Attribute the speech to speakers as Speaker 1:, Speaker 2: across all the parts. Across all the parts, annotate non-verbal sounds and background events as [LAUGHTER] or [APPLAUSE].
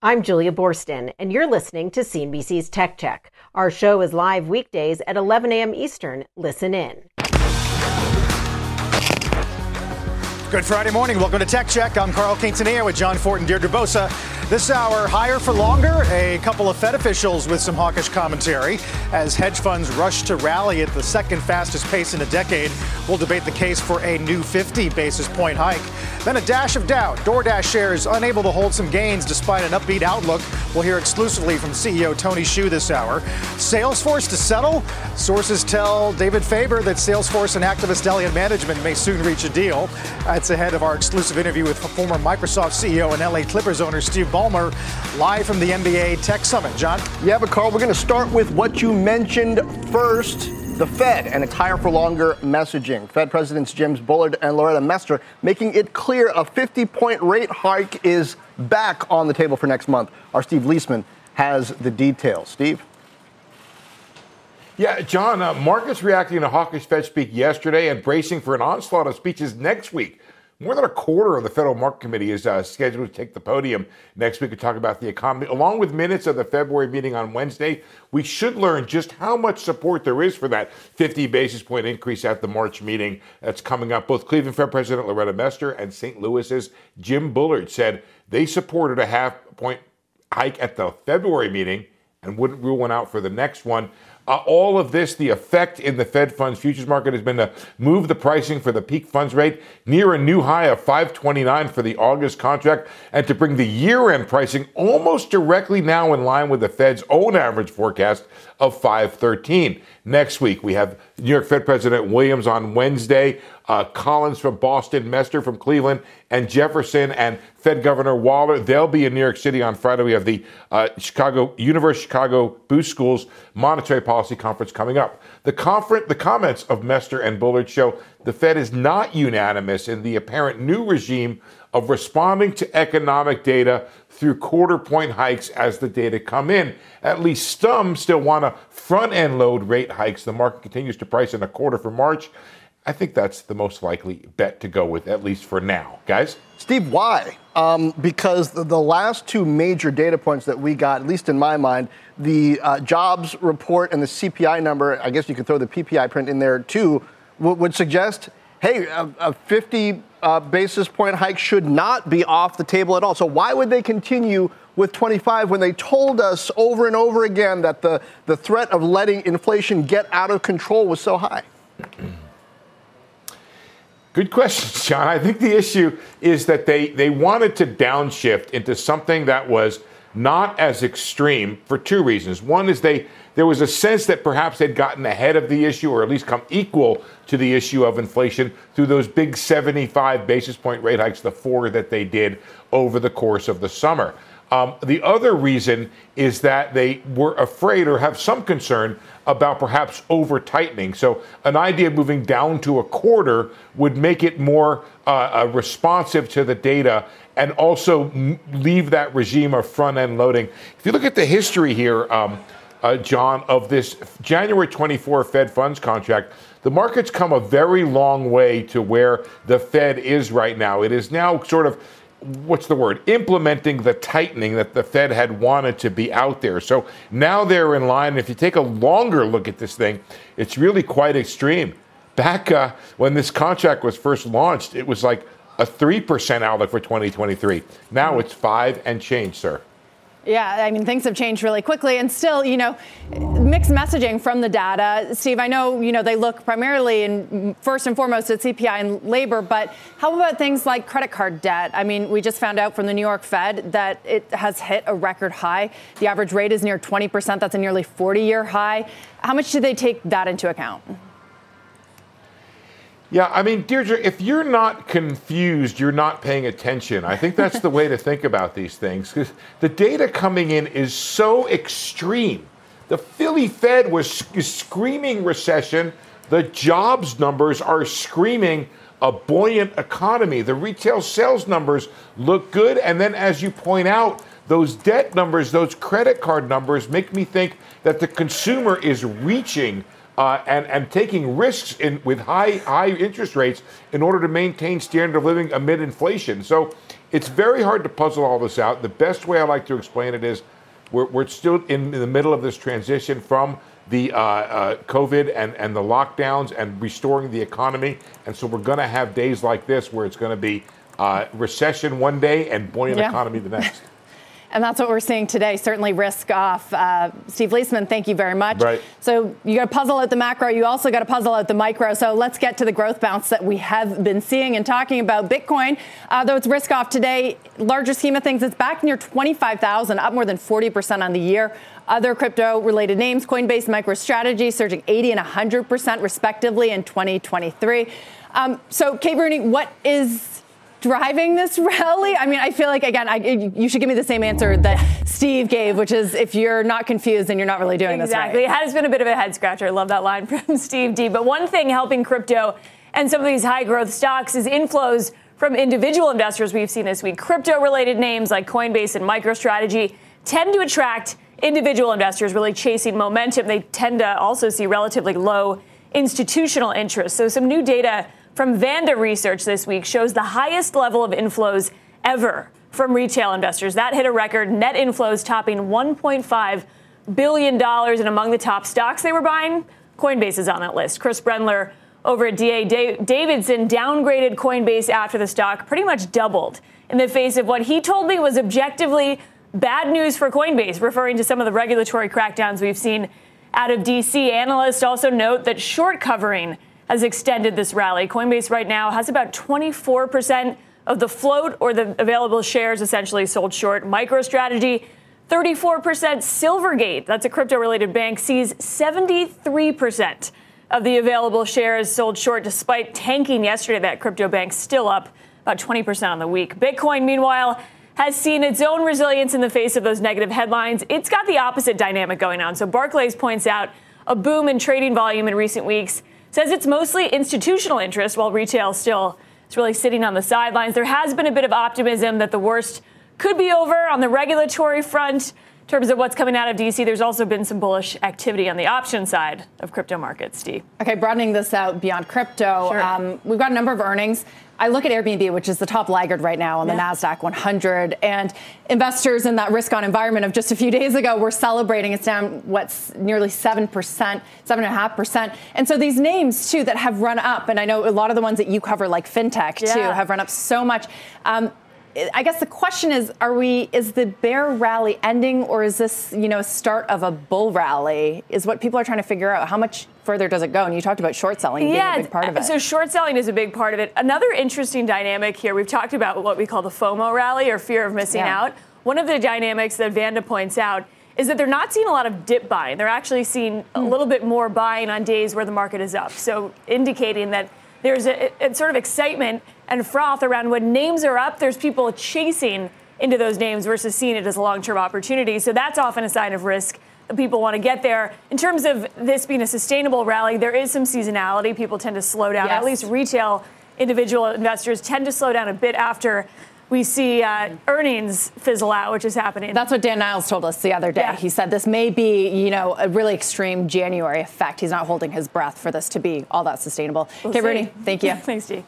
Speaker 1: I'm Julia Boorstin, and you're listening to CNBC's Tech Check. Our show is live weekdays at 11 a.m. Eastern. Listen in.
Speaker 2: Good Friday morning. Welcome to Tech Check. I'm Carl Quintanilla with John Fortt and Deirdre Bosa. This hour, higher for longer. A couple of Fed officials with some hawkish commentary as hedge funds rush to rally at the second fastest pace in a decade. We'll debate the case for a new 50 basis point hike. Then a dash of doubt. DoorDash shares unable to hold some gains despite an upbeat outlook. We'll hear exclusively from CEO Tony Xu this hour. Salesforce to settle. Sources tell David Faber that Salesforce and activist Elliott Management may soon reach a deal. That's ahead of our exclusive interview with former Microsoft CEO and LA Clippers owner Steve Ballmer, live from the NBA Tech Summit. Jon?
Speaker 3: Yeah, but Carl, we're going to start with what you mentioned first the Fed and its higher for longer messaging. Fed Presidents James Bullard and Loretta Mester making it clear a 50 point rate hike is back on the table for next month. Our Steve Liesman has the details. Steve?
Speaker 4: Yeah, John, uh, markets reacting to hawkish Fed speak yesterday and bracing for an onslaught of speeches next week. More than a quarter of the Federal Market Committee is uh, scheduled to take the podium next week to talk about the economy. Along with minutes of the February meeting on Wednesday, we should learn just how much support there is for that 50 basis point increase at the March meeting that's coming up. Both Cleveland Fed President Loretta Mester and St. Louis's Jim Bullard said they supported a half point hike at the February meeting and wouldn't rule one out for the next one. Uh, all of this, the effect in the Fed funds futures market has been to move the pricing for the peak funds rate near a new high of 529 for the August contract and to bring the year end pricing almost directly now in line with the Fed's own average forecast of 513. Next week, we have New York Fed President Williams on Wednesday, uh, Collins from Boston, Mester from Cleveland, and Jefferson and Fed Governor Waller. They'll be in New York City on Friday. We have the uh, Chicago University Chicago Booth Schools Monetary Policy Conference coming up. The conference, the comments of Mester and Bullard show the Fed is not unanimous in the apparent new regime of responding to economic data through quarter point hikes as the data come in. At least some still want to front end load rate hikes. The market continues to price in a quarter for March. I think that's the most likely bet to go with, at least for now. Guys?
Speaker 3: Steve, why? Um, because the, last two major data points that we got, at least in my mind, the uh, jobs report and the CPI number, I guess you could throw the PPI print in there too, w- would suggest hey, a, a 50 uh, basis point hike should not be off the table at all. So why would they continue with 25 when they told us over and over again that the, the threat of letting inflation get out of control was so high?
Speaker 4: Good question, [LAUGHS] Jon. I think the issue is that they, they wanted to downshift into something that was not as extreme for two reasons. One is they there was a sense that perhaps they'd gotten ahead of the issue or at least come equal to the issue of inflation through those big 75 basis point rate hikes, the four that they did over the course of the summer. Um, the other reason is that they were afraid or have some concern about perhaps over tightening. So, an idea of moving down to a quarter would make it more uh, uh, responsive to the data and also m- leave that regime of front end loading. If you look at the history here, um, uh, Jon, of this January 24 Fed funds contract, the market's come a very long way to where the Fed is right now. It is now sort of what's the word implementing the tightening that the fed had wanted to be out there. So now they're in line. If you take a longer look at this thing it's really quite extreme. Back uh, when this contract was first launched it was like a 3% outlook for 2023 now it's 5 and change sir
Speaker 5: yeah, I mean, things have changed really quickly, and still, you know, mixed messaging from the data. Steve, I know, you know, they look primarily and first and foremost at CPI and labor, but how about things like credit card debt? I mean, we just found out from the New York Fed that it has hit a record high. The average rate is near 20%. That's a nearly 40 year high. How much do they take that into account?
Speaker 4: Yeah, I mean, Deirdre, if you're not confused, you're not paying attention. I think that's the way to think about these things because the data coming in is so extreme. The Philly Fed was screaming recession. The jobs numbers are screaming a buoyant economy. The retail sales numbers look good. And then, as you point out, those debt numbers, those credit card numbers make me think that the consumer is reaching uh, and, and taking risks in, with high, high interest rates in order to maintain standard of living amid inflation. So it's very hard to puzzle all this out. The best way I like to explain it is we're, we're still in, the middle of this transition from the uh, uh, COVID and, and the lockdowns and restoring the economy. And so we're going to have days like this where it's going to be uh, recession one day and buoyant yeah. economy the next.
Speaker 5: And that's what we're seeing today. Certainly risk off. Uh, Steve Liesman, thank you very much.
Speaker 4: Right.
Speaker 5: So you got to puzzle out the macro. You also got to puzzle out the micro. So let's get to the growth bounce that we have been seeing and talking about. Bitcoin, uh, though it's risk off today, larger scheme of things, it's back near 25,000, up more than 40% on the year. Other crypto related names, Coinbase, MicroStrategy, surging 80 and 100% respectively in 2023. Um, so, Kate Rooney, what is driving this rally? I mean, I feel like again, I, you should give me the same answer that Steve gave, which is if you're not confused, then you're not really doing
Speaker 6: exactly.
Speaker 5: this right.
Speaker 6: It has been a bit of a head scratcher. I love that line [LAUGHS] from Steve D. But one thing helping crypto and some of these high growth stocks is inflows from individual investors we've seen this week. Crypto related names like Coinbase and MicroStrategy tend to attract individual investors really chasing momentum. They tend to also see relatively low institutional interest. So some new data from Vanda Research this week shows the highest level of inflows ever from retail investors. That hit a record, net inflows topping $1.5 billion. And among the top stocks they were buying, Coinbase is on that list. Chris Brendler over at DA Davidson downgraded Coinbase after the stock pretty much doubled in the face of what he told me was objectively bad news for Coinbase, referring to some of the regulatory crackdowns we've seen out of DC. Analysts also note that short covering has extended this rally. Coinbase right now has about 24% of the float or the available shares essentially sold short. MicroStrategy, 34%. Silvergate, that's a crypto related bank, sees 73% of the available shares sold short despite tanking yesterday. That crypto bank still up about 20% on the week. Bitcoin, meanwhile, has seen its own resilience in the face of those negative headlines. It's got the opposite dynamic going on. So Barclays points out a boom in trading volume in recent weeks says it's mostly institutional interest while retail still is really sitting on the sidelines. There has been a bit of optimism that the worst could be over on the regulatory front. In terms of what's coming out of DC, there's also been some bullish activity on the option side of crypto markets, Steve.
Speaker 5: Okay, broadening this out beyond crypto, sure. um, we've got a number of earnings. I look at Airbnb, which is the top laggard right now on the yeah. NASDAQ 100. And investors in that risk on environment of just a few days ago were celebrating. It's down, what's nearly 7%, 7.5%. And so these names, too, that have run up, and I know a lot of the ones that you cover, like fintech, yeah. too, have run up so much. Um, I guess the question is, are we, is the bear rally ending or is this, you know, start of a bull rally is what people are trying to figure out. How much further does it go? And you talked about short selling yeah, being a big part of it.
Speaker 6: So short selling is a big part of it. Another interesting dynamic here, we've talked about what we call the FOMO rally or fear of missing yeah. out. One of the dynamics that Vanda points out is that they're not seeing a lot of dip buying. They're actually seeing a hmm. little bit more buying on days where the market is up. So indicating that there's a, a sort of excitement and froth around when names are up, there's people chasing into those names versus seeing it as a long term opportunity. So that's often a sign of risk. That people want to get there. In terms of this being a sustainable rally, there is some seasonality. People tend to slow down. Yes. At least retail individual investors tend to slow down a bit after we see uh, earnings fizzle out, which is happening.
Speaker 5: That's what Dan Niles told us the other day. Yeah. He said this may be, you know, a really extreme January effect. He's not holding his breath for this to be all that sustainable. We'll okay, Rooney, thank you. [LAUGHS]
Speaker 6: Thanks, Dee.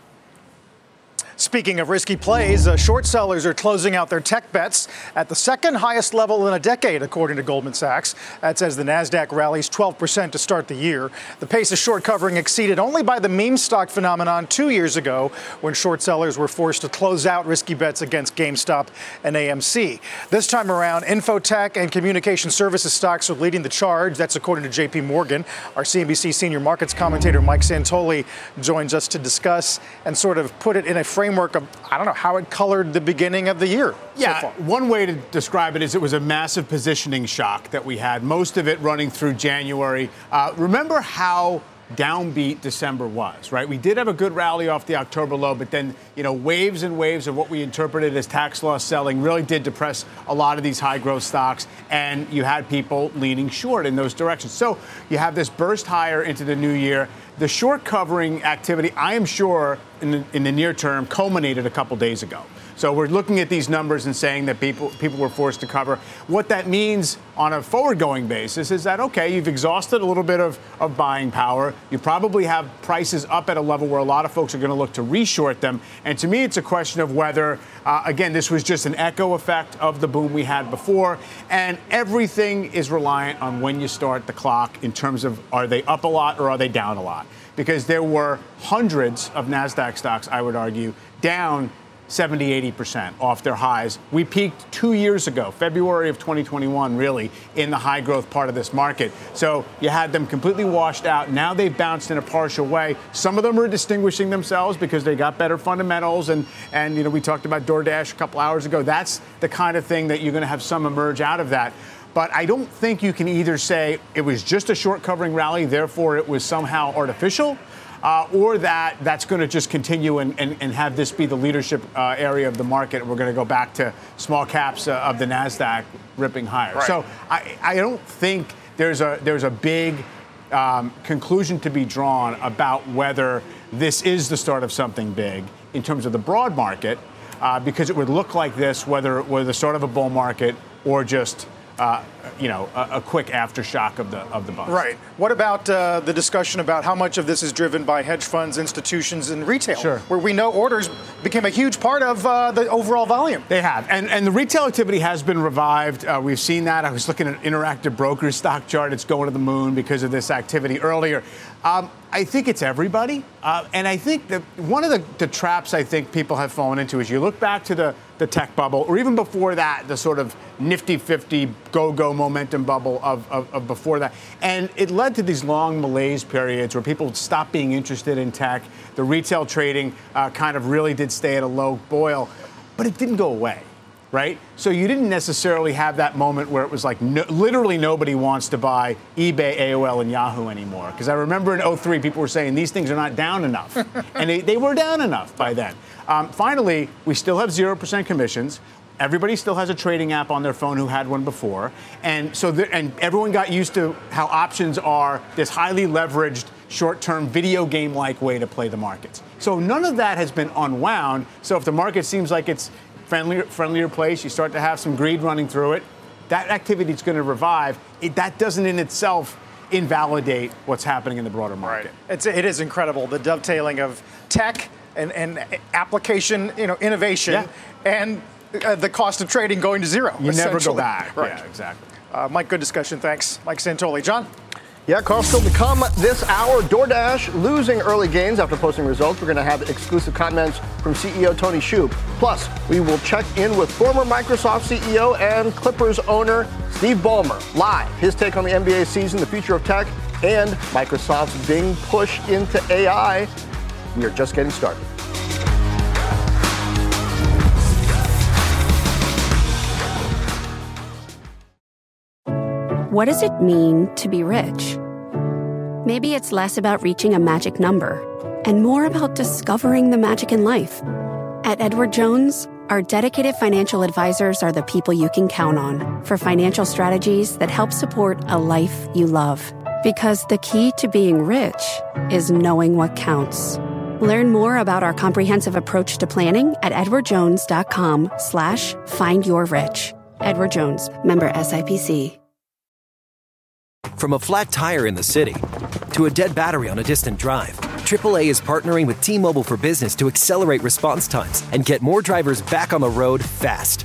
Speaker 2: Speaking of risky plays, uh, short sellers are closing out their tech bets at the second highest level in a decade, according to Goldman Sachs. That says the Nasdaq rallies 12% to start the year. The pace of short covering exceeded only by the meme stock phenomenon two years ago, when short sellers were forced to close out risky bets against GameStop and AMC. This time around, infotech and communication services stocks are leading the charge. That's according to J.P. Morgan. Our CNBC senior markets commentator Mike Santoli joins us to discuss and sort of put it in a frame framework of, I don't know, how it colored the beginning of the year.
Speaker 7: Yeah,
Speaker 2: so
Speaker 7: one way to describe it is it was a massive positioning shock that we had, most of it running through January. Uh, remember how downbeat December was, right? We did have a good rally off the October low, but then, you know, waves and waves of what we interpreted as tax loss selling really did depress a lot of these high growth stocks, and you had people leaning short in those directions. So you have this burst higher into the new year. The short covering activity, I am sure, in the, in the near term, culminated a couple days ago. So we're looking at these numbers and saying that people people were forced to cover. What that means on a forward-going basis is that okay, you've exhausted a little bit of, of buying power. You probably have prices up at a level where a lot of folks are going to look to reshort them. And to me, it's a question of whether, uh, again, this was just an echo effect of the boom we had before, and everything is reliant on when you start the clock in terms of are they up a lot or are they down a lot because there were hundreds of NASDAQ stocks, I would argue, down 70, 80% off their highs. We peaked two years ago, February of 2021, really, in the high growth part of this market. So you had them completely washed out. Now they've bounced in a partial way. Some of them are distinguishing themselves because they got better fundamentals. And, and you know, we talked about DoorDash a couple hours ago. That's the kind of thing that you're going to have some emerge out of that. But I don't think you can either say it was just a short covering rally, therefore it was somehow artificial uh, or that that's going to just continue and, and, and, have this be the leadership uh, area of the market. We're going to go back to small caps uh, of the NASDAQ ripping higher. Right. So I, I don't think there's a, there's a big um, conclusion to be drawn about whether this is the start of something big in terms of the broad market, uh, because it would look like this whether it were the start of a bull market or just uh, you know, a, a, quick aftershock of the of the bust.
Speaker 2: Right. What about uh, the discussion about how much of this is driven by hedge funds, institutions, and retail?
Speaker 7: Sure.
Speaker 2: Where we know orders became a huge part of uh, the overall volume.
Speaker 7: They have, and and the retail activity has been revived. Uh, we've seen that. I was looking at Interactive Brokers stock chart. It's going to the moon because of this activity earlier. Um, I think it's everybody, uh, and I think that one of the, the traps I think people have fallen into is you look back to the the tech bubble, or even before that, the sort of nifty 50 go go momentum bubble of, of, of, before that. And it led to these long malaise periods where people stopped being interested in tech. The retail trading uh, kind of really did stay at a low boil, but it didn't go away right? So you didn't necessarily have that moment where it was like no, literally nobody wants to buy eBay, AOL, and Yahoo anymore. Because I remember in 03, people were saying these things are not down enough. [LAUGHS] and they, they, were down enough by then. Um, finally, we still have 0% commissions. Everybody still has a trading app on their phone who had one before. And so, and everyone got used to how options are this highly leveraged, short term video game like way to play the markets. So none of that has been unwound. So if the market seems like it's friendlier, friendlier place, you start to have some greed running through it, that activity is going to revive. It, that doesn't in itself invalidate what's happening in the broader market.
Speaker 2: Right. It's, it is incredible the dovetailing of tech and, and application, you know, innovation, yeah. and uh, the cost of trading going to zero.
Speaker 7: You never go back. Right. Yeah, exactly.
Speaker 2: Uh, Mike, good discussion. Thanks, Mike Santoli. John.
Speaker 3: Yeah, Carl, still to come this hour. DoorDash losing early gains after posting results. We're going to have exclusive comments from CEO Tony Xu. Plus, we will check in with former Microsoft CEO and Clippers owner Steve Ballmer live. His take on the NBA season, the future of tech, and Microsoft's Bing push into AI. We are just getting started.
Speaker 8: What does it mean to be rich? Maybe it's less about reaching a magic number and more about discovering the magic in life. At Edward Jones, our dedicated financial advisors are the people you can count on for financial strategies that help support a life you love. Because the key to being rich is knowing what counts. Learn more about our comprehensive approach to planning at edwardjones.com slash find your rich. Edward Jones, member SIPC.
Speaker 9: From a flat tire in the city to a dead battery on a distant drive, AAA is partnering with T-Mobile for Business to accelerate response times and get more drivers back on the road fast.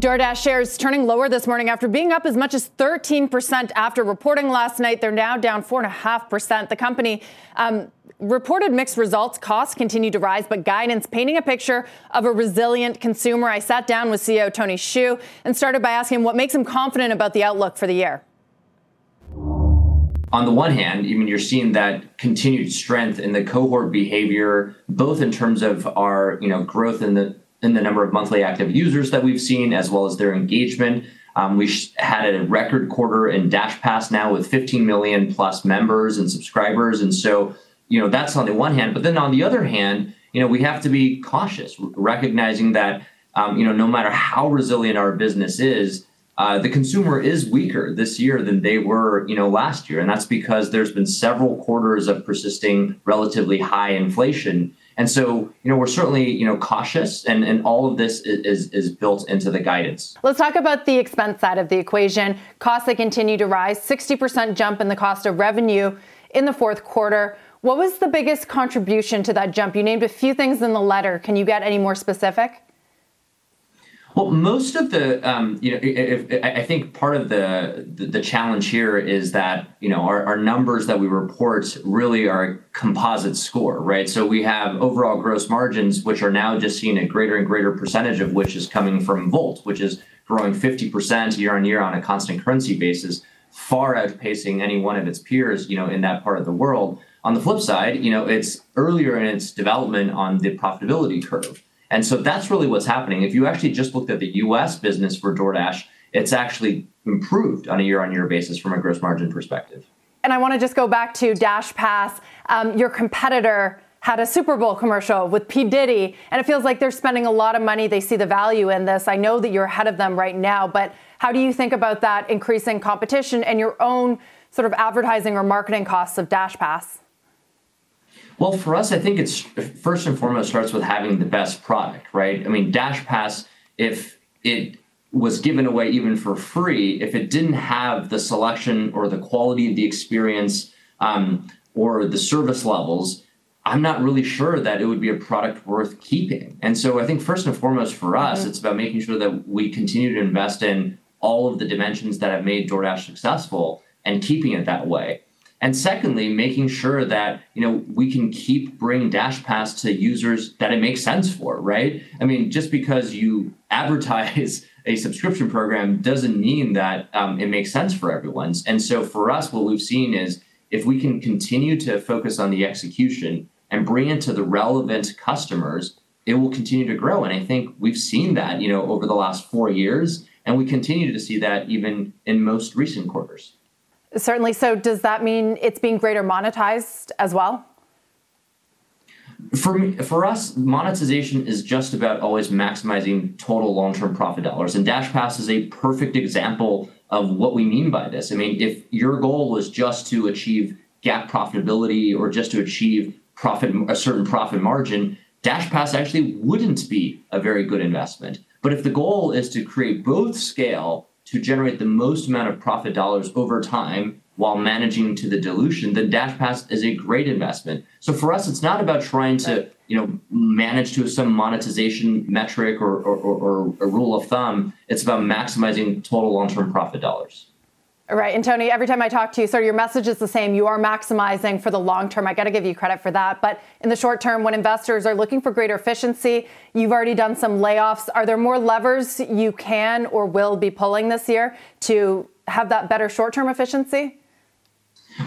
Speaker 5: DoorDash shares turning lower this morning after being up as much as 13% after reporting last night. They're now down 4.5%. The company um, reported mixed results. Costs continue to rise, but guidance painting a picture of a resilient consumer. I sat down with CEO Tony Xu and started by asking him what makes him confident about the outlook for the year.
Speaker 10: On the one hand, even you're seeing that continued strength in the cohort behavior, both in terms of our you know growth in the in the number of monthly active users that we've seen, as well as their engagement. Um, we had a record quarter in Dash Pass now with 15 million plus members and subscribers. And so, you know, that's on the one hand. But then on the other hand, you know, we have to be cautious, recognizing that, um, you know, no matter how resilient our business is, uh, the consumer is weaker this year than they were, you know, last year, and that's because there's been several quarters of persisting relatively high inflation. And so, you know, we're certainly, you know, cautious and, and all of this is, is, built into the guidance.
Speaker 5: Let's talk about the expense side of the equation. Costs that continue to rise, 60% jump in the cost of revenue in the fourth quarter. What was the biggest contribution to that jump? You named a few things in the letter. Can you get any more specific?
Speaker 10: Well, most of the, um, you know, if, if, I think part of the, the, the challenge here is that you know our, our numbers that we report really are a composite score, right? So we have overall gross margins, which are now just seeing a greater and greater percentage of which is coming from Wolt, which is growing 50% year on year on a constant currency basis, far outpacing any one of its peers, you know, in that part of the world. On the flip side, you know, it's earlier in its development on the profitability curve. And so that's really what's happening. If you actually just looked at the US business for DoorDash, it's actually improved on a year on year basis from a gross margin perspective.
Speaker 5: And I want to just go back to Dash Pass. Um, your competitor had a Super Bowl commercial with P. Diddy, and it feels like they're spending a lot of money. They see the value in this. I know that you're ahead of them right now, but how do you think about that increasing competition and your own sort of advertising or marketing costs of Dash Pass?
Speaker 10: Well, for us, I think it's first and foremost starts with having the best product, right? I mean, Dash Pass, if it was given away even for free, if it didn't have the selection or the quality of the experience um, or the service levels, I'm not really sure that it would be a product worth keeping. And so I think first and foremost for us, mm-hmm. it's about making sure that we continue to invest in all of the dimensions that have made DoorDash successful and keeping it that way. And secondly, making sure that you know we can keep bringing Dash Pass to users that it makes sense for, right? I mean, just because you [LAUGHS] advertise a subscription program doesn't mean that um, it makes sense for everyone. And so for us, what we've seen is if we can continue to focus on the execution and bring it to the relevant customers, it will continue to grow. And I think we've seen that, you know, over the last four years, and we continue to see that even in most recent quarters.
Speaker 5: Certainly. So, does that mean it's being greater monetized as well?
Speaker 10: For for us, monetization is just about always maximizing total long term profit dollars, and Dash Pass is a perfect example of what we mean by this. I mean, if your goal was just to achieve GAAP profitability or just to achieve profit a certain profit margin, Dash Pass actually wouldn't be a very good investment. But if the goal is to create both scale to generate the most amount of profit dollars over time while managing to the dilution, then Dash Pass is a great investment. So for us, it's not about trying to you know manage to some monetization metric or, or, or, or a rule of thumb. It's about maximizing total long-term profit dollars.
Speaker 5: Right. And Tony, every time I talk to you, so your message is the same. You are maximizing for the long term. I got to give you credit for that. But in the short term, when investors are looking for greater efficiency, you've already done some layoffs. Are there more levers you can or will be pulling this year to have that better short term efficiency?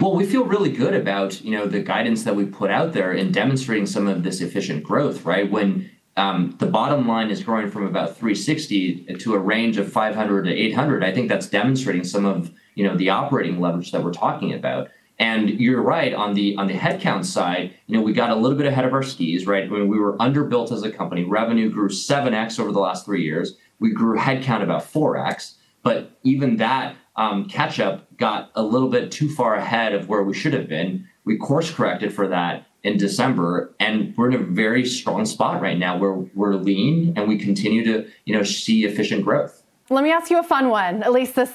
Speaker 10: Well, we feel really good about you know the guidance that we put out there in demonstrating some of this efficient growth. Right when um, the bottom line is growing from about 360 to a range of 500 to 800. I think that's demonstrating some of you know the operating leverage that we're talking about. And you're right on the on the headcount side. You know, we got a little bit ahead of our skis, right? When we were underbuilt as a company, revenue grew seven x over the last three years. We grew headcount about four x, but even that um, catch up got a little bit too far ahead of where we should have been. We course corrected for that in December, and we're in a very strong spot right now where we're lean and we continue to you know see efficient growth.
Speaker 5: Let me ask you a fun one. At least this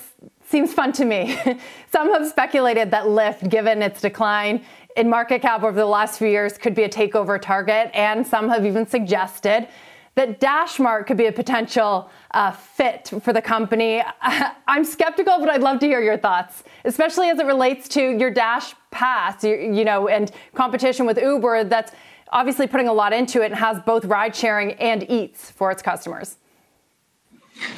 Speaker 5: Seems fun to me. [LAUGHS] Some have speculated that Lyft, given its decline in market cap over the last few years, could be a takeover target, and some have even suggested that DashMart could be a potential uh, fit for the company. [LAUGHS] I'm skeptical, but I'd love to hear your thoughts, especially as it relates to your Dash Pass, you, you know, and competition with Uber that's obviously putting a lot into it and has both ride sharing and eats for its customers.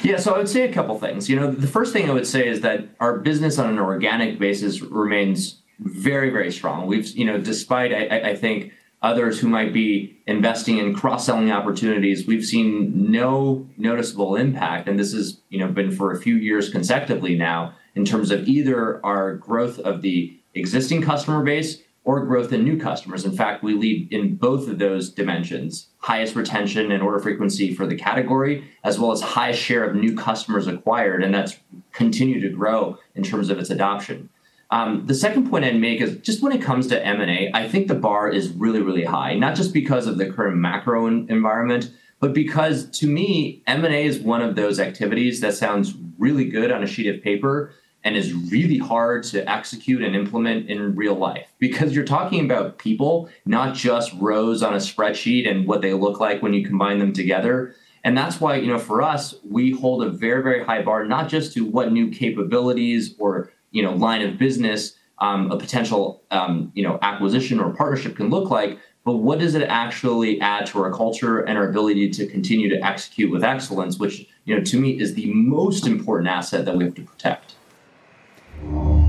Speaker 10: Yeah, so I would say a couple things. You know, the first thing I would say is that our business on an organic basis remains very, very strong. We've, you know, despite I, I think others who might be investing in cross-selling opportunities, we've seen no noticeable impact, and this has, you know, been for a few years consecutively now in terms of either our growth of the existing customer base or growth in new customers. In fact, we lead in both of those dimensions highest retention and order frequency for the category, as well as highest share of new customers acquired. And that's continued to grow in terms of its adoption. Um, the second point I'd make is just when it comes to M&A, I think the bar is really, really high, not just because of the current macro environment, but because to me, M&A is one of those activities that sounds really good on a sheet of paper, and is really hard to execute and implement in real life because you're talking about people, not just rows on a spreadsheet and what they look like when you combine them together. And that's why, you know, for us, we hold a very, very high bar, not just to what new capabilities or, you know, line of business um, a potential, um, you know, acquisition or partnership can look like, but what does it actually add to our culture and our ability to continue to execute with excellence, which, you know, to me is the most important asset that we have to protect.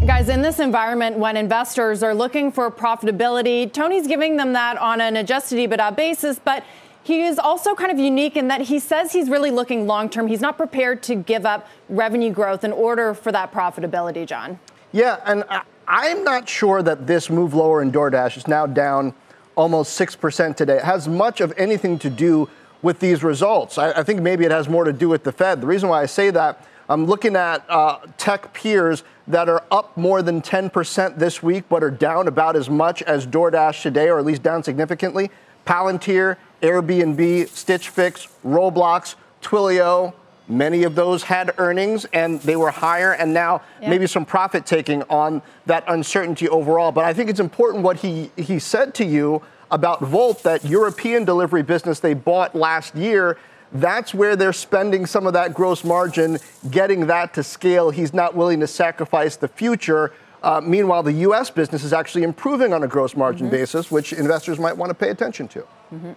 Speaker 5: Guys, in this environment, when investors are looking for profitability, Tony's giving them that on an adjusted EBITDA basis, but he is also kind of unique in that he says he's really looking long term. He's not prepared to give up revenue growth in order for that profitability, John.
Speaker 3: Yeah, and I'm not sure that this move lower in DoorDash is now down almost 6% today. It has much of anything to do with these results. I, I think maybe it has more to do with the Fed. The reason why I say that, I'm looking at uh, tech peers that are up more than 10% this week, but are down about as much as DoorDash today, or at least down significantly. Palantir, Airbnb, Stitch Fix, Roblox, Twilio, many of those had earnings and they were higher, and now yeah. maybe some profit taking on that uncertainty overall. But I think it's important what he, he said to you about Wolt that European delivery business they bought last year that's where they're spending some of that gross margin, getting that to scale. He's not willing to sacrifice the future. Uh, meanwhile, the U.S. business is actually improving on a gross margin mm-hmm. basis, which investors might want to pay attention to. Mm-hmm.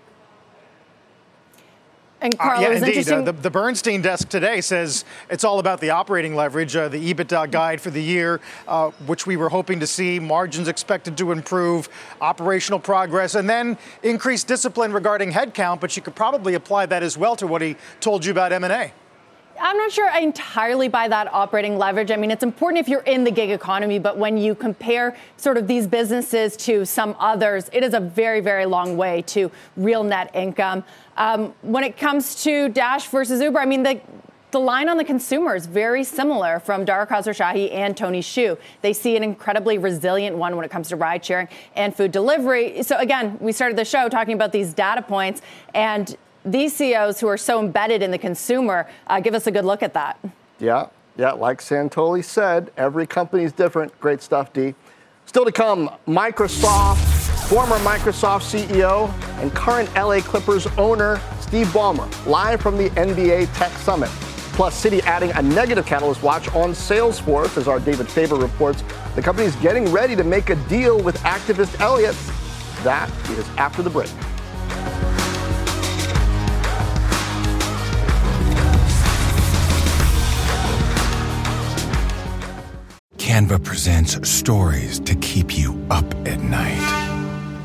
Speaker 5: And Carl, uh,
Speaker 2: yeah, indeed. Uh, the, the, Bernstein desk today says it's all about the operating leverage, uh, the EBITDA guide for the year, uh, which we were hoping to see, margins expected to improve, operational progress, and then increased discipline regarding headcount. But you could probably apply that as well to what he told you about M&A.
Speaker 5: I'm not sure I entirely buy that operating leverage. I mean, it's important if you're in the gig economy, but when you compare sort of these businesses to some others, it is a very, very long way to real net income. Um, when it comes to Dash versus Uber, I mean, the, the line on the consumer is very similar from Dara Khosrowshahi and Tony Xu. They see an incredibly resilient one when it comes to ride sharing and food delivery. So again, we started the show talking about these data points and these CEOs who are so embedded in the consumer uh, give us a good look at that.
Speaker 3: Yeah, yeah, like Santoli said, every company is different. Great stuff, D. Still to come, Microsoft, former Microsoft CEO and current LA Clippers owner Steve Ballmer, live from the NBA Tech Summit. Plus, Citi adding a negative catalyst watch on Salesforce, as our David Faber reports. The company is getting ready to make a deal with activist Elliott. That is after the break.
Speaker 11: Canva presents stories to keep you up at night.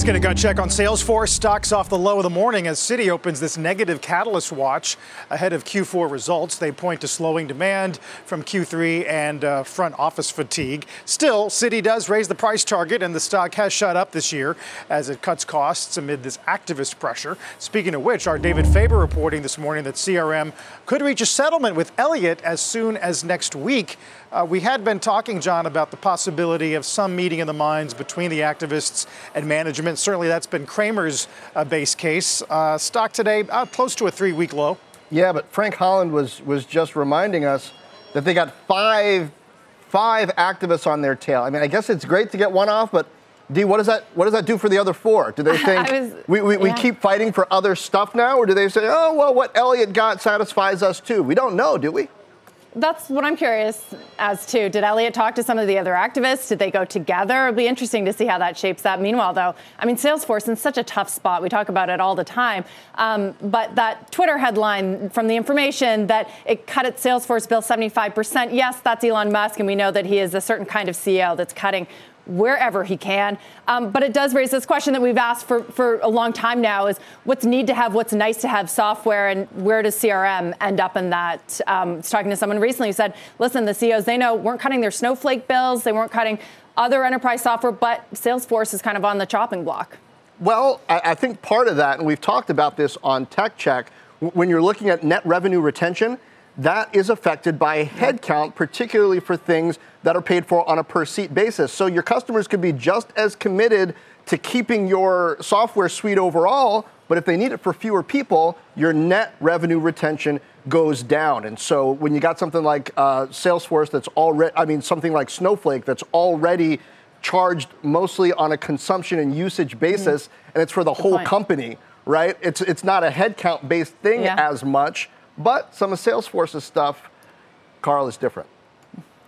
Speaker 2: Let's get a gut check on Salesforce. Stocks off the low of the morning as Citi opens this negative catalyst watch ahead of Q4 results. They point to slowing demand from Q3 and uh, front office fatigue. Still, Citi does raise the price target, and the stock has shot up this year as it cuts costs amid this activist pressure. Speaking of which, our David Faber reporting this morning that CRM could reach a settlement with Elliott as soon as next week. Uh, we had been talking, John, about the possibility of some meeting in the minds between the activists and management. Certainly, that's been Cramer's uh, base case. Uh, stock today, uh, close to a three week low.
Speaker 3: Yeah, but Frank Holland was, was just reminding us that they got five, five activists on their tail. I mean, I guess it's great to get one off, but D, what does that what does that do for the other four? Do they [LAUGHS] think was, we, we, yeah. we, keep fighting for other stuff now, or do they say, oh well, what Elliott got satisfies us too? We don't know, do we?
Speaker 5: That's what I'm curious as to. Did Elliott talk to some of the other activists? Did they go together? It'll be interesting to see how that shapes up. Meanwhile, though, I mean, Salesforce in such a tough spot. We talk about it all the time. Um, but that Twitter headline from the information that it cut its Salesforce bill 75%. Yes, that's Elon Musk, and we know that he is a certain kind of CEO that's cutting wherever he can. Um, but it does raise this question that we've asked for, for a long time now is what's need to have, what's nice to have software, and where does CRM end up in that? Um, I was talking to someone recently who said, listen, the CEOs, they know, weren't cutting their Snowflake bills, they weren't cutting other enterprise software, but Salesforce is kind of on the chopping block.
Speaker 3: Well, I, I think part of that, and we've talked about this on Tech Check, when you're looking at net revenue retention, that is affected by headcount, particularly for things that are paid for on a per seat basis. So your customers could be just as committed to keeping your software suite overall, but if they need it for fewer people, your net revenue retention goes down. And so when you got something like uh, Salesforce that's already, I mean, something like Snowflake that's already charged mostly on a consumption and usage basis, mm-hmm. and it's for the Good whole point. company, right? It's, it's not a headcount based thing yeah. as much, but some of Salesforce's stuff, Carl, is different.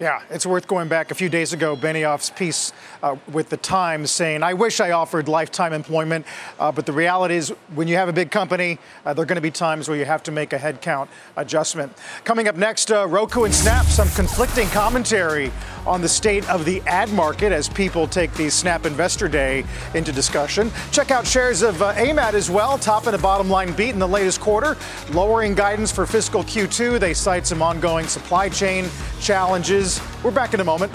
Speaker 2: Yeah, it's worth going back a few days ago. Benioff's piece uh, with the Times saying, "I wish I offered lifetime employment, uh, but the reality is, when you have a big company, uh, there are going to be times where you have to make a headcount adjustment." Coming up next, uh, Roku and Snap, some conflicting commentary on the state of the ad market as people take the Snap Investor Day into discussion. Check out shares of uh, AMAT as well, top and a bottom line beat in the latest quarter, lowering guidance for fiscal Q2. They cite some ongoing supply chain challenges. We're back in a moment.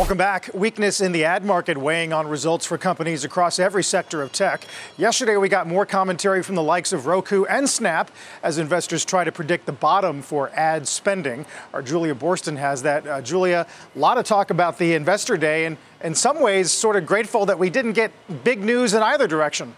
Speaker 2: Welcome back. Weakness in the ad market weighing on results for companies across every sector of tech. Yesterday, we got more commentary from the likes of Roku and Snap as investors try to predict the bottom for ad spending. Our Julia Boorstin has that. Uh, Julia, a lot of talk about the investor day, and in some ways, sort of grateful that we didn't get big news in either direction.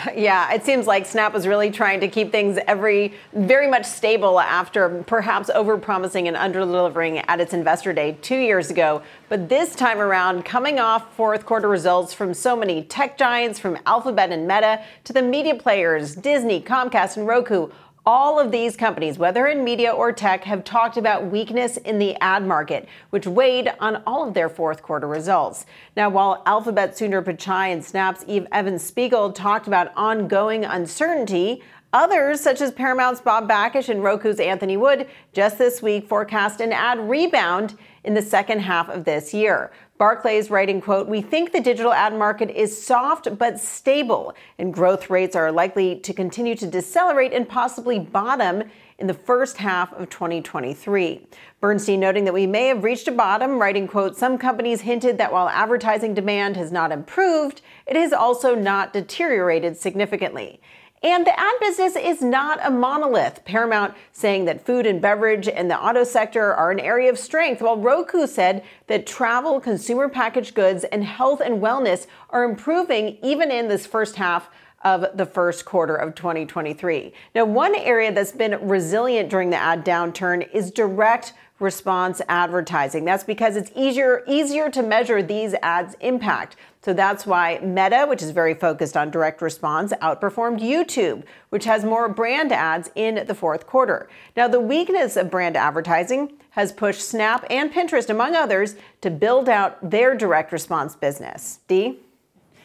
Speaker 2: [LAUGHS]
Speaker 1: Yeah, it seems like Snap was really trying to keep things every very much stable after perhaps overpromising and underdelivering at its investor day two years ago. But this time around, coming off fourth quarter results from so many tech giants, from Alphabet and Meta to the media players, Disney, Comcast, and Roku, all of these companies, whether in media or tech, have talked about weakness in the ad market, which weighed on all of their fourth quarter results. Now, while Alphabet Sundar Pichai and Snap's Evan Spiegel talked about ongoing uncertainty, Others, such as Paramount's Bob Bakish and Roku's Anthony Wood, just this week forecast an ad rebound in the second half of this year. Barclays writing, quote, we think the digital ad market is soft but stable, and growth rates are likely to continue to decelerate and possibly bottom in the first half of 2023. Bernstein noting that we may have reached a bottom, writing, quote, some companies hinted that while advertising demand has not improved, it has also not deteriorated significantly. And the ad business is not a monolith. Paramount saying that food and beverage and the auto sector are an area of strength, while Roku said that travel, consumer packaged goods, and health and wellness are improving even in this first half of the first quarter of 2023. Now, one area that's been resilient during the ad downturn is direct response advertising. That's because it's easier easier to measure these ads impact. So that's why Meta, which is very focused on direct response, outperformed YouTube, which has more brand ads in the fourth quarter. Now, the weakness of brand advertising has pushed Snap and Pinterest, among others, to build out their direct response business. D?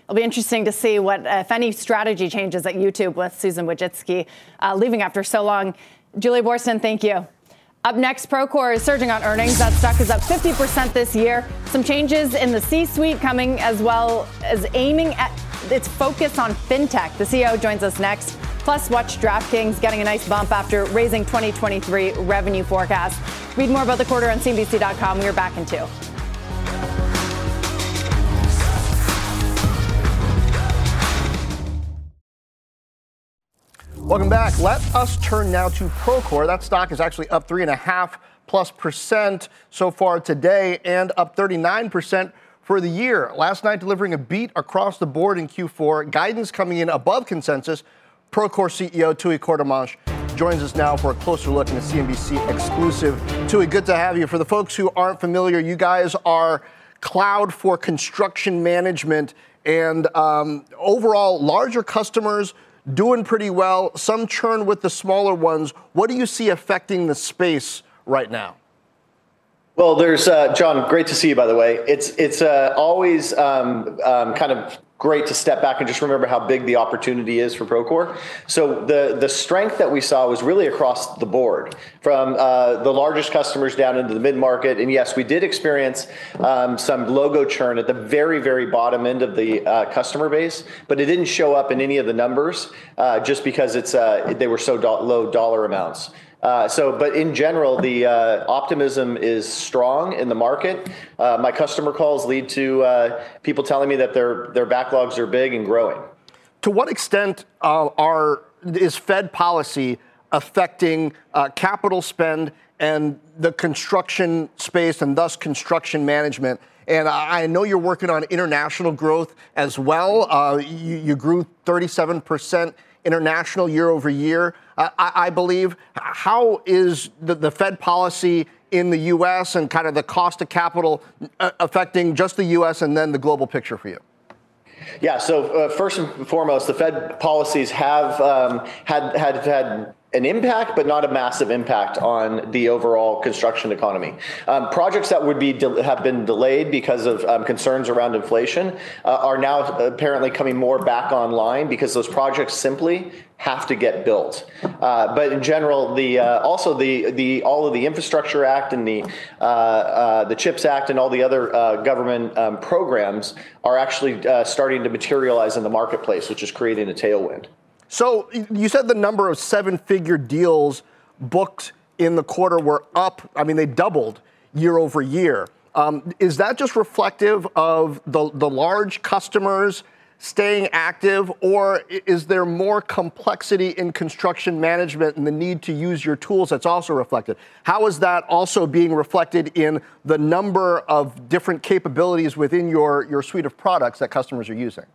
Speaker 5: It'll be interesting to see what, if any, strategy changes at YouTube with Susan Wojcicki uh, leaving after so long. Julie Boorstin, thank you. Up next, Procore is surging on earnings. That stock is up 50% this year. Some changes in the C suite coming as well as aiming at its focus on fintech. The CEO joins us next. Plus, watch DraftKings getting a nice bump after raising 2023 revenue forecast. Read more about the quarter on CNBC.com. We are back in two.
Speaker 3: Welcome back. Let us turn now to Procore. That stock is actually up three and a half plus percent so far today and up 39 percent for the year. Last night, delivering a beat across the board in Q4, guidance coming in above consensus. Procore CEO Tooey Courtemanche joins us now for a closer look in the CNBC exclusive. Tooey, good to have you. For the folks who aren't familiar, you guys are cloud for construction management and um, overall larger customers doing pretty well, some churn with the smaller ones. What do you see affecting the space right now?
Speaker 12: Well, there's uh, John. Great to see you, by the way. It's it's uh, always um, um, kind of great to step back and just remember how big the opportunity is for Procore. So the the strength that we saw was really across the board, from uh, the largest customers down into the mid market. And yes, we did experience um, some logo churn at the very very bottom end of the uh, customer base, but it didn't show up in any of the numbers uh, just because it's uh, they were so do- low dollar amounts. Uh, so, but in general, the uh, optimism is strong in the market. Uh, my customer calls lead to uh, people telling me that their their backlogs are big and growing.
Speaker 3: To what extent uh, are is Fed policy affecting capital spend and the construction space, and thus construction management? And I know you're working on international growth as well. You, you grew 37 percent international year over year, uh, I, I, believe. How is the, the, Fed policy in the U.S. and kind of the cost of capital uh, affecting just the U.S. and then the global picture for you?
Speaker 12: Yeah. So uh, first and foremost, the Fed policies have um, had had had an impact, but not a massive impact on the overall construction economy. Um, projects that would be de- have been delayed because of um, concerns around inflation uh, are now apparently coming more back online because those projects simply have to get built. Uh, but in general, the uh, also the the all of the Infrastructure Act and the uh, uh, the Chips Act and all the other uh, government um, programs are actually starting to materialize in the marketplace, which is creating a tailwind.
Speaker 3: So you said the number of seven-figure deals booked in the quarter were up. I mean, they doubled year over year. Um, is that just reflective of the, the large customers staying active, or is there more complexity in construction management and the need to use your tools that's also reflected? How is that also being reflected in the number of different capabilities within your, your suite of products that customers are using?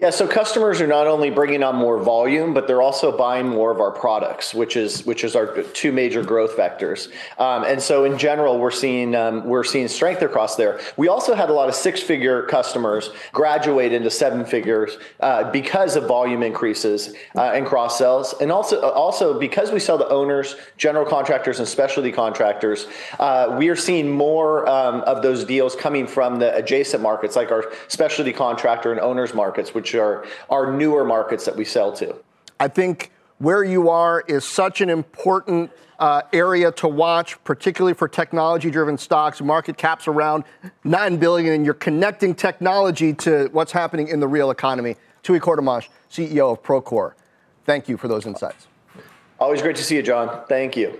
Speaker 12: Yeah, so customers are not only bringing on more volume, but they're also buying more of our products, which is which is our two major growth vectors. Um, and so, in general, we're seeing um, we're seeing strength across there. We also had a lot of six-figure customers graduate into seven figures uh, because of volume increases uh, and cross sells, and also also because we sell to owners, general contractors, and specialty contractors. Uh, we are seeing more um, of those deals coming from the adjacent markets, like our specialty contractor and owners markets, which which are our newer markets that we sell to.
Speaker 3: I think where you are is such an important uh, area to watch, particularly for technology-driven stocks. Market caps around nine billion, and you're connecting technology to what's happening in the real economy. Tooey Courtemanche, CEO of Procore. Thank you for those insights.
Speaker 12: Always great to see you, John. Thank you.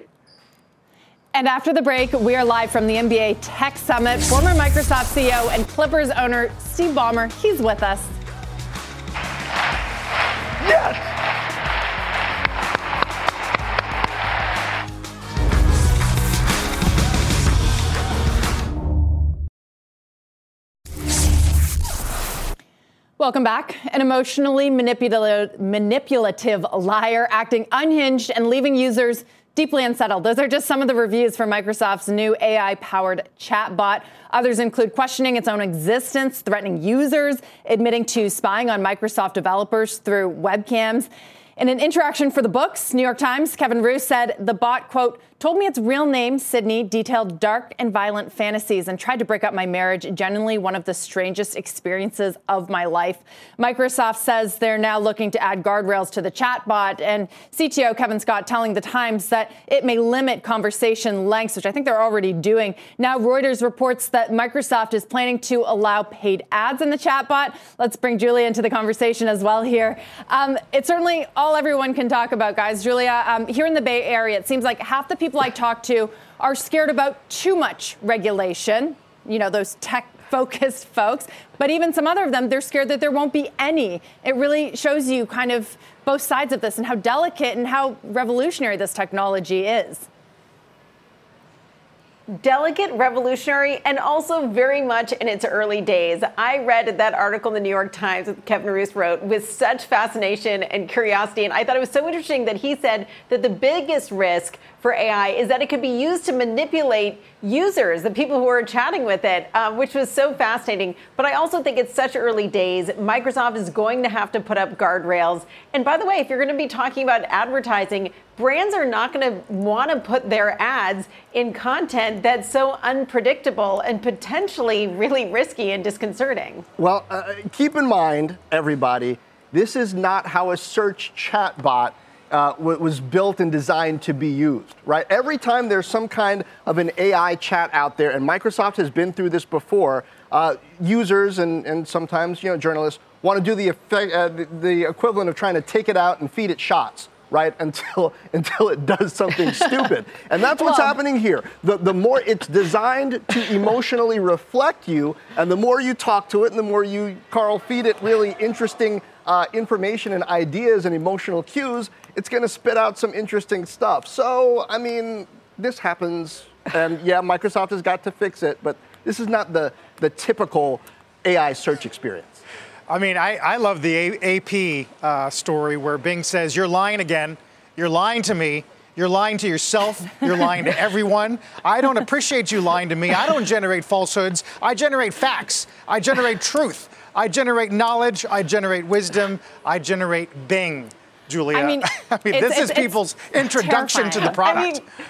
Speaker 5: And after the break, we are live from the NBA Tech Summit. Former Microsoft CEO and Clippers owner Steve Ballmer, he's with us. Yes! Welcome back. An emotionally manipulative, manipulative liar acting unhinged and leaving users deeply unsettled. Those are just some of the reviews for Microsoft's new AI powered chatbot. Others include questioning its own existence, threatening users, admitting to spying on Microsoft developers through webcams. In an interaction for the books, New York Times, Kevin Roose said the bot, quote, told me its real name, Sydney, detailed dark and violent fantasies and tried to break up my marriage. Genuinely one of the strangest experiences of my life. Microsoft says they're now looking to add guardrails to the chatbot, and CTO Kevin Scott telling the Times that it may limit conversation lengths, which I think they're already doing. Now, Reuters reports that Microsoft is planning to allow paid ads in the chatbot. Let's bring Julia into the conversation as well here. Um, it's certainly all everyone can talk about, guys. Julia, um, here in the Bay Area, it seems like half the people I talk to are scared about too much regulation, you know, those tech focused [LAUGHS] folks, but even some other of them, they're scared that there won't be any. It really shows you kind of both sides of this and how delicate and how revolutionary this technology is
Speaker 1: delicate, revolutionary, and also very much in its early days. I read that article in the New York Times that Kevin Roose wrote with such fascination and curiosity. And I thought it was so interesting that he said that the biggest risk for AI is that it could be used to manipulate users, the people who are chatting with it, um, which was so fascinating. But I also think it's such early days. Microsoft is going to have to put up guardrails. And by the way, if you're going to be talking about advertising, brands are not going to want to put their ads in content that's so unpredictable and potentially really risky and disconcerting.
Speaker 3: Well, uh, keep in mind, everybody, this is not how a search chatbot uh, was built and designed to be used, right? Every time there's some kind of an AI chat out there, and Microsoft has been through this before, uh, users and, and sometimes you know journalists want to do the, effect, uh, the, the equivalent of trying to take it out and feed it shots right until [LAUGHS] until it does something stupid [LAUGHS] and that's what's well, happening here the, the more it's designed to [LAUGHS] emotionally reflect you and the more you talk to it and the more you carl feed it really interesting uh, information and ideas and emotional cues it's going to spit out some interesting stuff. So, I mean, this happens, and yeah, Microsoft has got to fix it, but this is not the, the typical AI search experience.
Speaker 2: I mean, I, I love the AP uh, story where Bing says, You're lying again. You're lying to me. You're lying to yourself. You're lying to everyone. I don't appreciate you lying to me. I don't generate falsehoods. I generate facts. I generate truth. I generate knowledge. I generate wisdom. I generate Bing. Julia. I mean, [LAUGHS] I mean this is people's introduction to the product. I
Speaker 1: mean,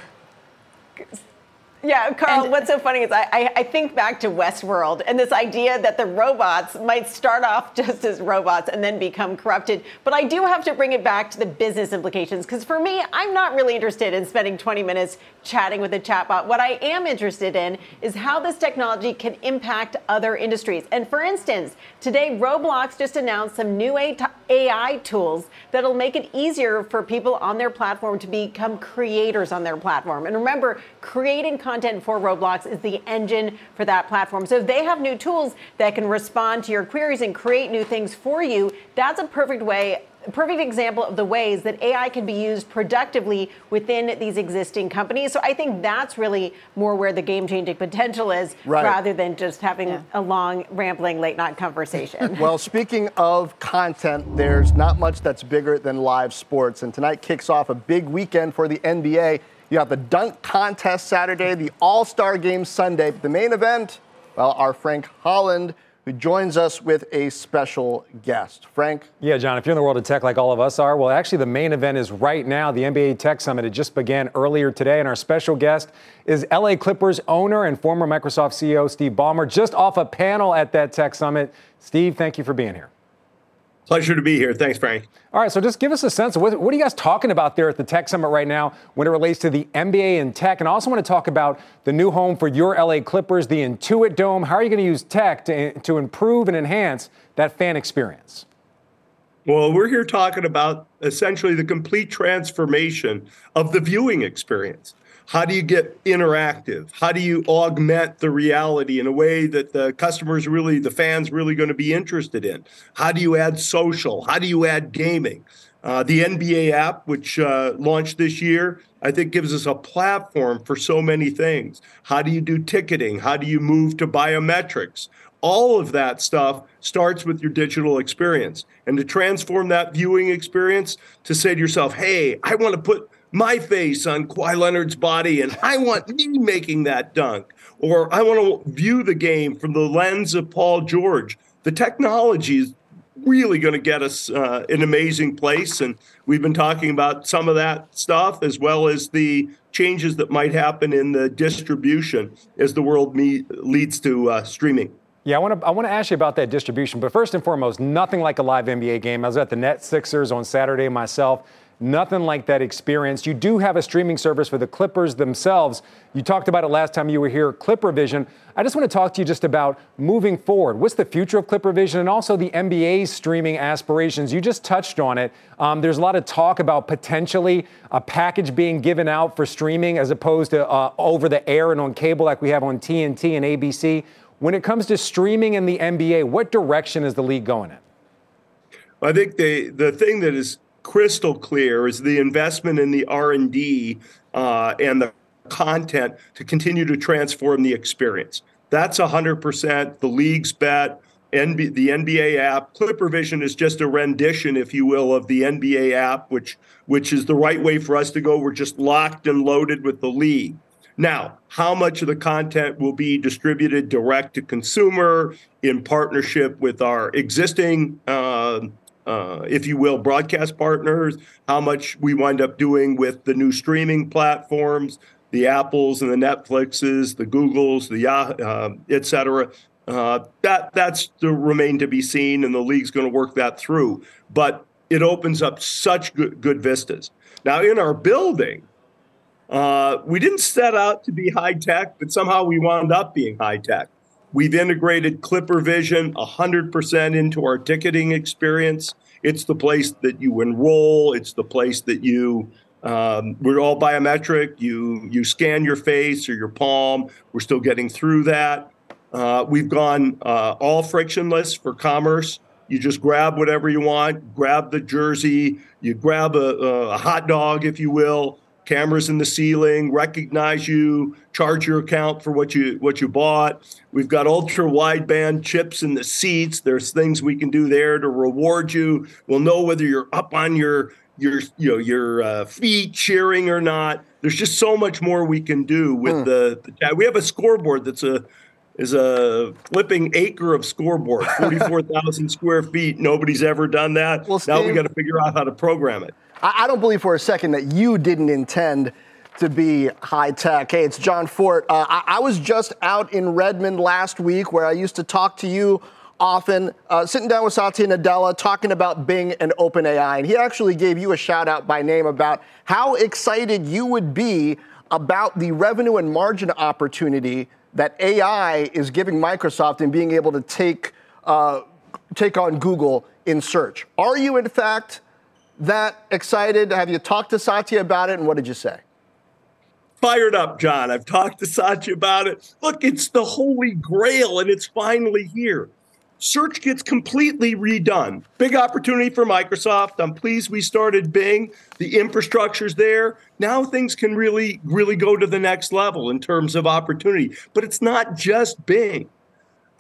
Speaker 1: yeah, Carl, and, what's so funny is I, I, think back to Westworld and this idea that the robots might start off [LAUGHS] just as robots and then become corrupted. But I do have to bring it back to the business implications because for me, I'm not really interested in spending 20 minutes chatting with a chatbot. What I am interested in is how this technology can impact other industries. And for instance, today Roblox just announced some new AI tools that'll make it easier for people on their platform to become creators on their platform. And remember, creating content for Roblox is the engine for that platform. So if they have new tools that can respond to your queries and create new things for you, that's a perfect way perfect example of the ways that AI can be used productively within these existing companies. So I think that's really more where the game changing potential is right. rather than just having yeah. a long, rambling, late night conversation. [LAUGHS]
Speaker 3: well, speaking of content, there's not much that's bigger than live sports. And tonight kicks off a big weekend for the NBA. You have the dunk contest Saturday, the All Star game Sunday. But The main event, well, our Frank Holland who joins us with a special guest. Frank?
Speaker 13: Yeah, John, if you're in the world of tech like all of us are, well, actually, the main event is right now. The NBA Tech Summit. It just began earlier today, and our special guest is LA Clippers owner and former Microsoft CEO Steve Ballmer, just off a panel at that Tech Summit. Steve, thank you for being here.
Speaker 14: Pleasure to be here. Thanks, Frank.
Speaker 13: All right, so just give us a sense of what, what, are you guys talking about there at the Tech Summit right now when it relates to the NBA and tech? And I also want to talk about the new home for your LA Clippers, the Intuit Dome. How are you going to use tech to, to improve and enhance that fan experience?
Speaker 14: Well, we're here talking about essentially the complete transformation of the viewing experience. How do you get interactive? How do you augment the reality in a way that the customers really, the fans really going to be interested in? How do you add social? How do you add gaming? Uh, the NBA app, which uh, launched this year, I think gives us a platform for so many things. How do you do ticketing? How do you move to biometrics? All of that stuff starts with your digital experience. And to transform that viewing experience, to say to yourself, hey, I want to put my face on Kawhi Leonard's body, and I want me making that dunk. Or I want to view the game from the lens of Paul George. The technology is really going to get us uh, an amazing place. And we've been talking about some of that stuff as well as the changes that might happen in the distribution as the world me- leads to uh, streaming.
Speaker 13: Yeah, I want to I want to ask you about that distribution, but first and foremost, nothing like a live NBA game. I was at the Net Sixers on Saturday myself. Nothing like that experience. You do have a streaming service for the Clippers themselves. You talked about it last time you were here, Clipper Vision. I just want to talk to you just about moving forward. What's the future of Clipper Vision and also the NBA's streaming aspirations? You just touched on it. Um, there's a lot of talk about potentially a package being given out for streaming as opposed to uh, over the air and on cable like we have on TNT and ABC. When it comes to streaming in the NBA, what direction is the league going in?
Speaker 14: I think the the thing that is crystal clear is the investment in the R&D uh, and the content to continue to transform the experience. That's 100% the league's bet. NB, the NBA app, Clipper Vision is just a rendition, if you will, of the NBA app, which which is the right way for us to go. We're just locked and loaded with the league. Now, how much of the content will be distributed direct to consumer in partnership with our existing uh, uh, if you will, broadcast partners, how much we wind up doing with the new streaming platforms, the Apples and the Netflixes, the Googles, the uh, et cetera. Uh, that that's to remain to be seen, and the league's going to work that through. But it opens up such good, good vistas. Now, in our building, uh, we didn't set out to be high tech, but somehow we wound up being high tech. We've integrated Clipper Vision 100% into our ticketing experience. It's the place that you enroll. It's the place that you um, we're all biometric. You you scan your face or your palm. We're still getting through that. Uh, we've gone uh, all frictionless for commerce. You just grab whatever you want. Grab the jersey. You grab a, a hot dog, if you will. Cameras in the ceiling recognize you, charge your account for what you what you bought. We've got ultra wideband chips in the seats. There's things we can do there to reward you. We'll know whether you're up on your your you know your uh, feet cheering or not. There's just so much more we can do with hmm. the, the. We have a scoreboard that's a is a flipping acre of scoreboard, [LAUGHS] 44,000 square feet. Nobody's ever done that. Well, Steve, now we got to figure out how to program it.
Speaker 3: I, I don't believe for a second that you didn't intend to be high tech. Hey, it's John Fortt. Uh, I, I, was just out in Redmond last week where I used to talk to you often, uh, sitting down with Satya Nadella, talking about Bing and OpenAI. And he actually gave you a shout out by name about how excited you would be about the revenue and margin opportunity that AI is giving Microsoft in being able to take, uh, take on Google in search. Are you, in fact, that excited? Have you talked to Satya about it, and what did you say?
Speaker 14: Fired up, John. I've talked to Satya about it. Look, it's the holy grail, and it's finally here. Search gets completely redone. Big opportunity for Microsoft. I'm pleased we started Bing. The infrastructure's there. Now things can really, really go to the next level in terms of opportunity. But it's not just Bing.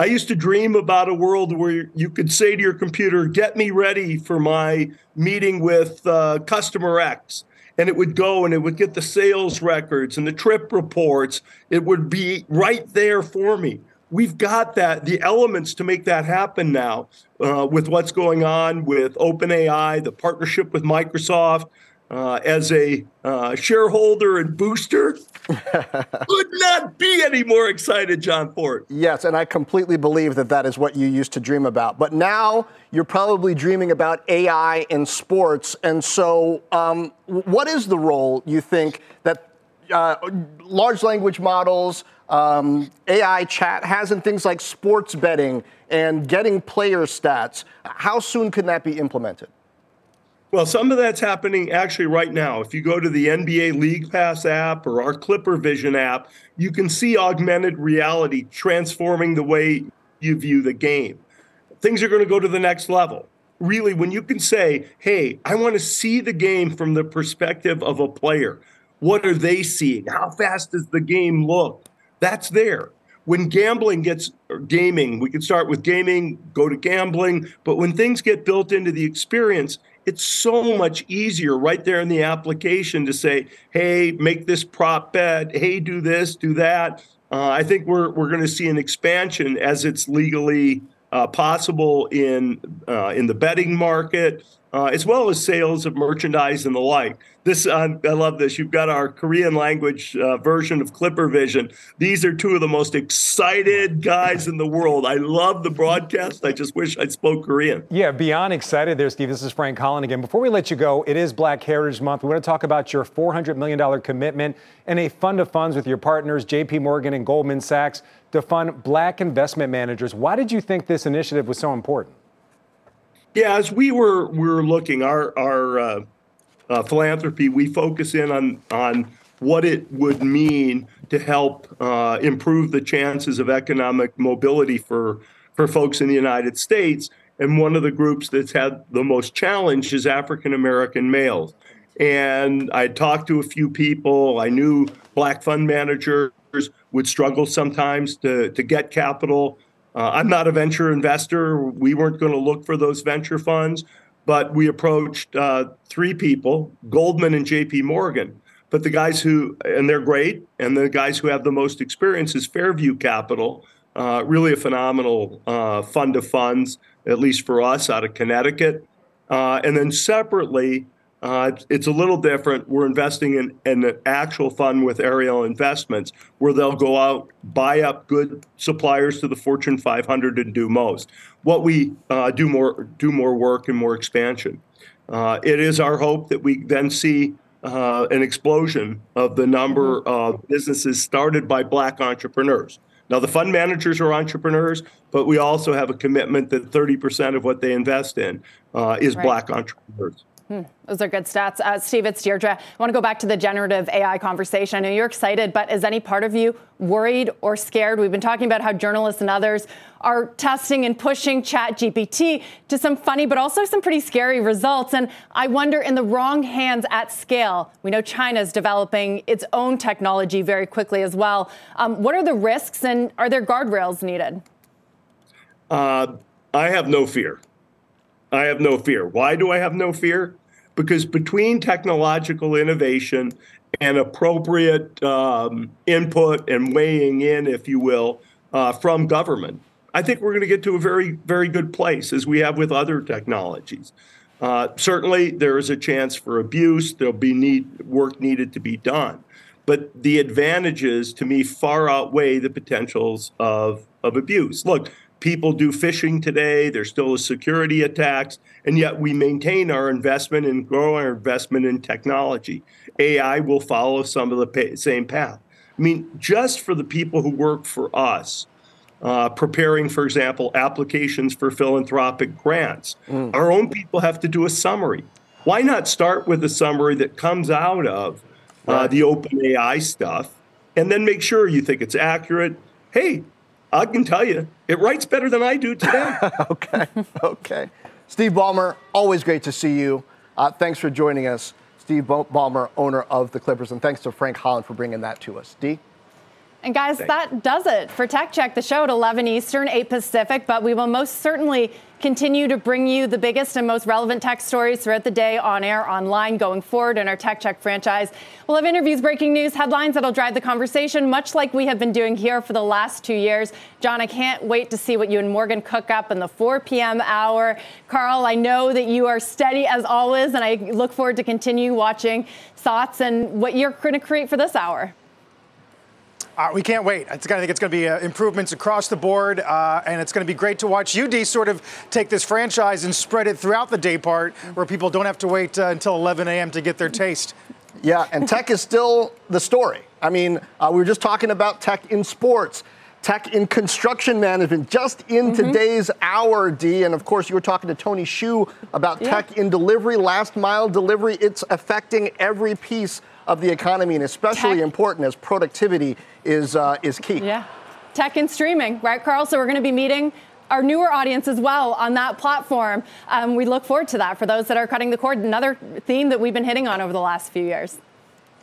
Speaker 14: I used to dream about a world where you could say to your computer, "Get me ready for my meeting with uh, customer X," and it would go and it would get the sales records and the trip reports. It would be right there for me. We've got that the elements to make that happen now uh, with what's going on with OpenAI, the partnership with Microsoft uh, as a uh, shareholder and booster [LAUGHS] could not be any more excited, John Fortt.
Speaker 3: Yes, and I completely believe that that is what you used to dream about. But now you're probably dreaming about AI in sports. And so, um, what is the role you think that uh, large language models, um, AI chat has in things like sports betting and getting player stats? How soon can that be implemented?
Speaker 14: Well, some of that's happening actually right now. If you go to the NBA League Pass app or our Clipper Vision app, you can see augmented reality transforming the way you view the game. Things are going to go to the next level. Really, when you can say, hey, I want to see the game from the perspective of a player. What are they seeing? How fast does the game look? That's there. When gambling gets gaming, we can start with gaming, go to gambling, but when things get built into the experience, it's so much easier right there in the application to say, hey, make this prop bet, hey, do this, do that. Uh, I think we're, we're going to see an expansion as it's legally uh, possible in uh, in the betting market, uh, as well as sales of merchandise and the like. This uh, I love this. You've got our Korean language uh, version of Clipper Vision. These are two of the most excited guys in the world. I love the broadcast. I just wish I spoke Korean.
Speaker 13: Yeah, beyond excited there, Steve. This is Frank Holland again. Before we let you go, it is Black Heritage Month. We want to talk about your $400 million commitment and a fund of funds with your partners, JP Morgan and Goldman Sachs, to fund black investment managers. Why did you think this initiative was so important?
Speaker 14: Yeah, as we were we were looking, our our uh, uh, philanthropy, we focus in on on what it would mean to help uh, improve the chances of economic mobility for for folks in the United States. And one of the groups that's had the most challenge is African American males. And I talked to a few people. I knew black fund managers would struggle sometimes to, to get capital. Uh, I'm not a venture investor. We weren't going to look for those venture funds, but we approached uh, three people Goldman and JP Morgan. But the guys who, and they're great, and the guys who have the most experience is Fairview Capital, uh, really a phenomenal uh, fund of funds, at least for us out of Connecticut. Uh, and then separately, uh, it's a little different. We're investing in, in, an actual fund with Ariel Investments, where they'll go out, buy up good suppliers to the Fortune 500 and do most. What we uh, do more do more work and more expansion. Uh, it is our hope that we then see uh, an explosion of the number of businesses started by Black entrepreneurs. Now, the fund managers are entrepreneurs, but we also have a commitment that 30% of what they invest in uh, is right. Black entrepreneurs.
Speaker 5: Hmm, those are good stats. Uh, Steve, it's Deirdre. I want to go back to the generative AI conversation. I know you're excited, but is any part of you worried or scared? We've been talking about how journalists and others are testing and pushing Chat GPT to some funny, but also some pretty scary results. And I wonder, in the wrong hands at scale, we know China's developing its own technology very quickly as well. Um, what are the risks, and are there guardrails needed?
Speaker 14: Uh, I have no fear. I have no fear. Why do I have no fear? Because between technological innovation and appropriate um, input and weighing in, if you will, uh, from government, I think we're going to get to a very, very good place as we have with other technologies. Uh, certainly, there is a chance for abuse. There'll be need, work needed to be done. But the advantages, to me, far outweigh the potentials of, of abuse. Look, people do phishing today. There's still a security attacks, and yet we maintain our investment and grow our investment in technology. AI will follow some of the same path. I mean, just for the people who work for us, uh, preparing, for example, applications for philanthropic grants, mm. our own people have to do a summary. Why not start with a summary that comes out of uh, the open AI stuff, and then make sure you think it's accurate? Hey, I can tell you, it writes better than I do today. [LAUGHS]
Speaker 3: okay, okay. Steve Ballmer, always great to see you. Uh, thanks for joining us. Steve Ballmer, owner of the Clippers, and thanks to Frank Holland for bringing that to us. D?
Speaker 5: And guys, Thanks. that does it for Tech Check, the show at 11 Eastern, 8 Pacific. But we will most certainly continue to bring you the biggest and most relevant tech stories throughout the day on air, online, going forward in our Tech Check franchise. We'll have interviews, breaking news, headlines that'll drive the conversation, much like we have been doing here for the last two years. John, I can't wait to see what you and Morgan cook up in the 4 p.m. hour. Carl, I know that you are steady as always, and I look forward to continue watching thoughts and what you're going to create for this hour.
Speaker 2: Uh, we can't wait. I think it's going to be uh, improvements across the board, uh, and it's going to be great to watch UD sort of take this franchise and spread it throughout the day part, where people don't have to wait uh, until 11 a.m. to get their taste.
Speaker 3: Yeah, and tech is still the story. I mean, uh, we were just talking about tech in sports tech in construction management just in mm-hmm. today's hour, D. And of course, you were talking to Tony Xu about yeah. tech in delivery, last mile delivery. It's affecting every piece of the economy, and especially tech. important as productivity is uh, is key.
Speaker 5: Yeah, tech and streaming, right, Carl? So we're going to be meeting our newer audience as well on that platform. Um, we look forward to that for those that are cutting the cord. Another theme that we've been hitting on over the last few years.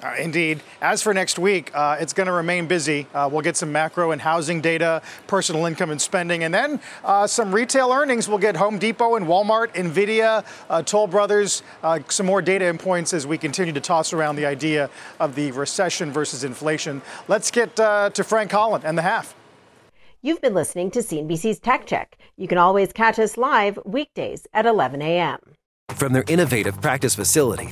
Speaker 2: Uh, indeed. As for next week, uh, it's going to remain busy. Uh, we'll get some macro and housing data, personal income and spending, and then uh, some retail earnings. We'll get Home Depot and Walmart, Nvidia, uh, Toll Brothers, uh, some more data and points as we continue to toss around the idea of the recession versus inflation. Let's get to Frank Holland and the half.
Speaker 1: You've been listening to CNBC's Tech Check. You can always catch us live weekdays at 11 a.m.
Speaker 9: From their innovative practice facility